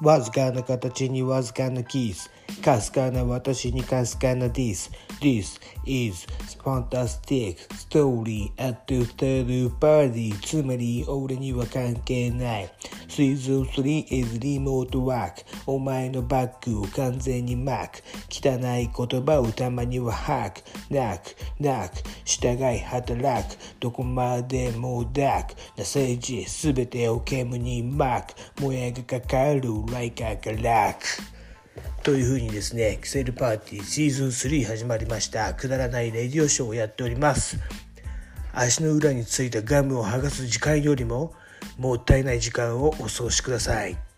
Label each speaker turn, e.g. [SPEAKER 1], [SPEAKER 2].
[SPEAKER 1] わずかな形にわずかなキス。かすかな私にかすかな This This is fantastic story at the third party. つまり俺には関係ない。シーズン3 is remote work. お前のバッグを完全にマーク汚い言葉をたまには吐く。泣く。泣く。従い働くどこまでもダークな政治すべてを煙に巻くもやがかかるライカーが楽というふうにですね、キセルパーティーシーズン3始まりました。くだらないレディオショーをやっております。足の裏についたガムを剥がす時間よりも、もったいない時間をお過ごしください。